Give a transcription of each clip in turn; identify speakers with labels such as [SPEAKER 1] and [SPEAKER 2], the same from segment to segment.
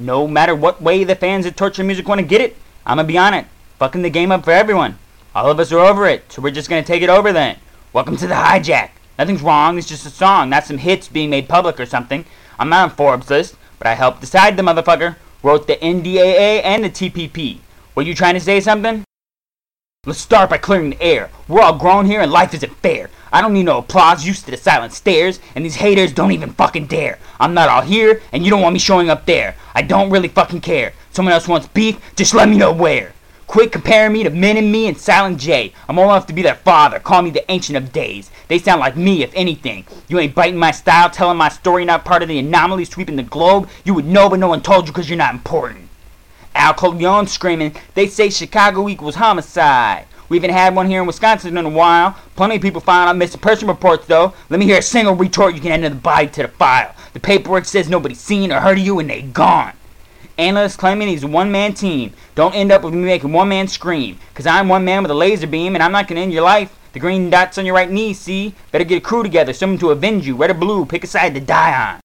[SPEAKER 1] No matter what way the fans of torture music want to get it, I'm gonna be on it. Fucking the game up for everyone. All of us are over it, so we're just gonna take it over then. Welcome to the hijack. Nothing's wrong, it's just a song, not some hits being made public or something. I'm not on Forbes list, but I helped decide the motherfucker. Wrote the NDAA and the TPP. Were you trying to say something? Let's start by clearing the air. We're all grown here and life isn't fair. I don't need no applause, used to the silent stares, and these haters don't even fucking dare. I'm not all here, and you don't want me showing up there. I don't really fucking care. Someone else wants beef, just let me know where. Quit comparing me to Mini-Me and Silent J. I'm old enough to be their father. Call me the Ancient of Days. They sound like me, if anything. You ain't biting my style, telling my story, not part of the anomaly sweeping the globe. You would know, but no one told you because you're not important. Al Coleon screaming, they say Chicago equals homicide. We haven't had one here in Wisconsin in a while. Plenty of people filing out missing person reports, though. Let me hear a single retort you can add in the body to the file. The paperwork says nobody's seen or heard of you and they gone. Analysts claiming he's a one-man team. Don't end up with me making one man scream. Cause I'm one man with a laser beam and I'm not gonna end your life. The green dots on your right knee, see? Better get a crew together, someone to avenge you. Red or blue, pick a side to die on.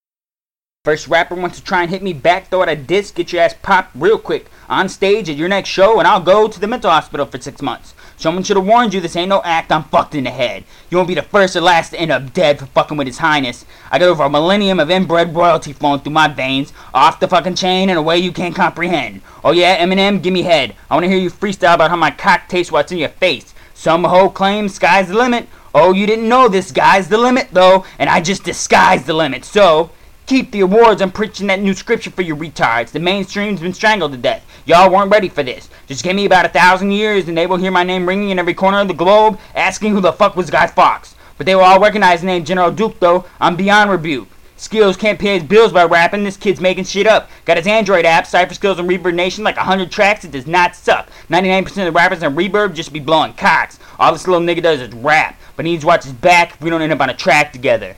[SPEAKER 1] First rapper wants to try and hit me back, throw it a disc, get your ass popped real quick on stage at your next show, and I'll go to the mental hospital for six months. Someone should have warned you this ain't no act, I'm fucked in the head. You won't be the first or last to end up dead for fucking with his highness. I got over a millennium of inbred royalty flowing through my veins, off the fucking chain in a way you can't comprehend. Oh yeah, Eminem, give me head. I wanna hear you freestyle about how my cock tastes what's in your face. Some hoe claims sky's the limit. Oh, you didn't know this guy's the limit though, and I just disguised the limit, so Keep the awards. I'm preaching that new scripture for you retards. The mainstream's been strangled to death. Y'all weren't ready for this. Just give me about a thousand years and they will hear my name ringing in every corner of the globe, asking who the fuck was Guy Fawkes. But they will all recognize the name General Duke, though. I'm beyond rebuke. Skills can't pay his bills by rapping. This kid's making shit up. Got his Android app, Cypher Skills and Reverb Nation, like 100 tracks. It does not suck. 99% of the rappers on Reverb just be blowing cocks. All this little nigga does is rap. But he needs to watch his back if we don't end up on a track together.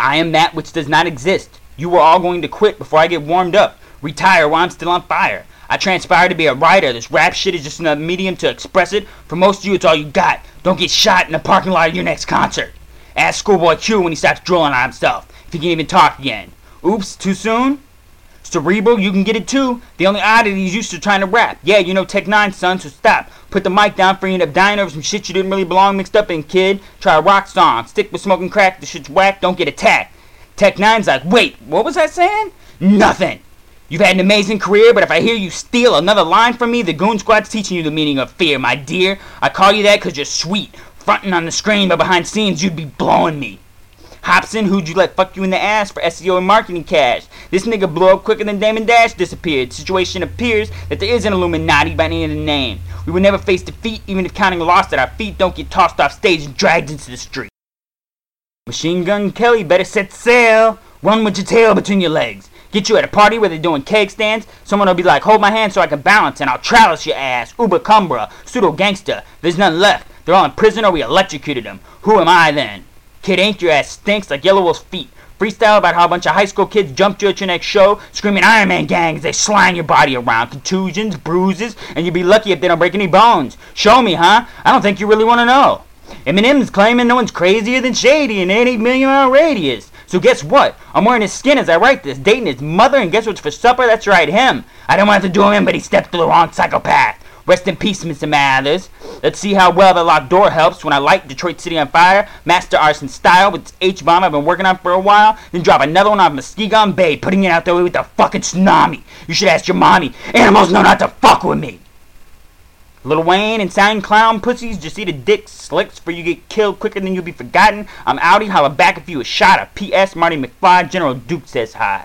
[SPEAKER 1] I am that which does not exist. You are all going to quit before I get warmed up. Retire while I'm still on fire. I transpire to be a writer. This rap shit is just another medium to express it. For most of you, it's all you got. Don't get shot in the parking lot of your next concert. Ask Schoolboy Q when he stops drooling on himself. If he can even talk again. Oops, too soon? Cerebral, you can get it too. The only oddity is used to trying to rap. Yeah, you know Tech N9ne, son, so stop. Put the mic down for you end up dying over some shit you didn't really belong mixed up in, kid. Try a rock song. Stick with smoking crack. The shit's whack. Don't get attacked. Tech N9ne's like, wait, what was I saying? Nothing. You've had an amazing career, but if I hear you steal another line from me, the Goon Squad's teaching you the meaning of fear, my dear. I call you that because you're sweet. Fronting on the screen, but behind scenes, you'd be blowing me. Hopsin, who'd you let fuck you in the ass for SEO and marketing cash? This nigga blew up quicker than Damon Dash disappeared. Situation appears that there is an Illuminati by any of the name. We would never face defeat, even if counting loss at our feet don't get tossed off stage and dragged into the street. Machine Gun Kelly better set sail. Run with your tail between your legs. Get you at a party where they're doing keg stands. Someone will be like, hold my hand so I can balance, and I'll trellis your ass. Uber cumbra, pseudo gangster. There's none left. They're all in prison or we electrocuted them. Who am I then? Kid ain't your ass stinks like Yelawolf's feet. Freestyle about how a bunch of high school kids jumped you at your next show, screaming Iron Man gang as they slang your body around. Contusions, bruises, and you'd be lucky if they don't break any bones. Show me, huh? I don't think you really want to know. Eminem's claiming no one's crazier than Shady in an 8 million mile radius. So guess what? I'm wearing his skin as I write this, dating his mother, and guess what's for supper? That's right, him. I didn't want to do him, but he stepped through the wrong psychopath. Rest in peace, Mr. Mathers. Let's see how well the locked door helps when I light Detroit City on fire, master arson style with this H-bomb I've been working on for a while, then drop another one off Muskegon Bay, putting it out there with the fucking tsunami. You should ask your mommy. Animals know not to fuck with me. Little Wayne and Sign Clown pussies just eat a dick slicks for you get killed quicker than you'll be forgotten. I'm outie, holla back if you a shot. A P.S. Marty McFly, General Duke says hi.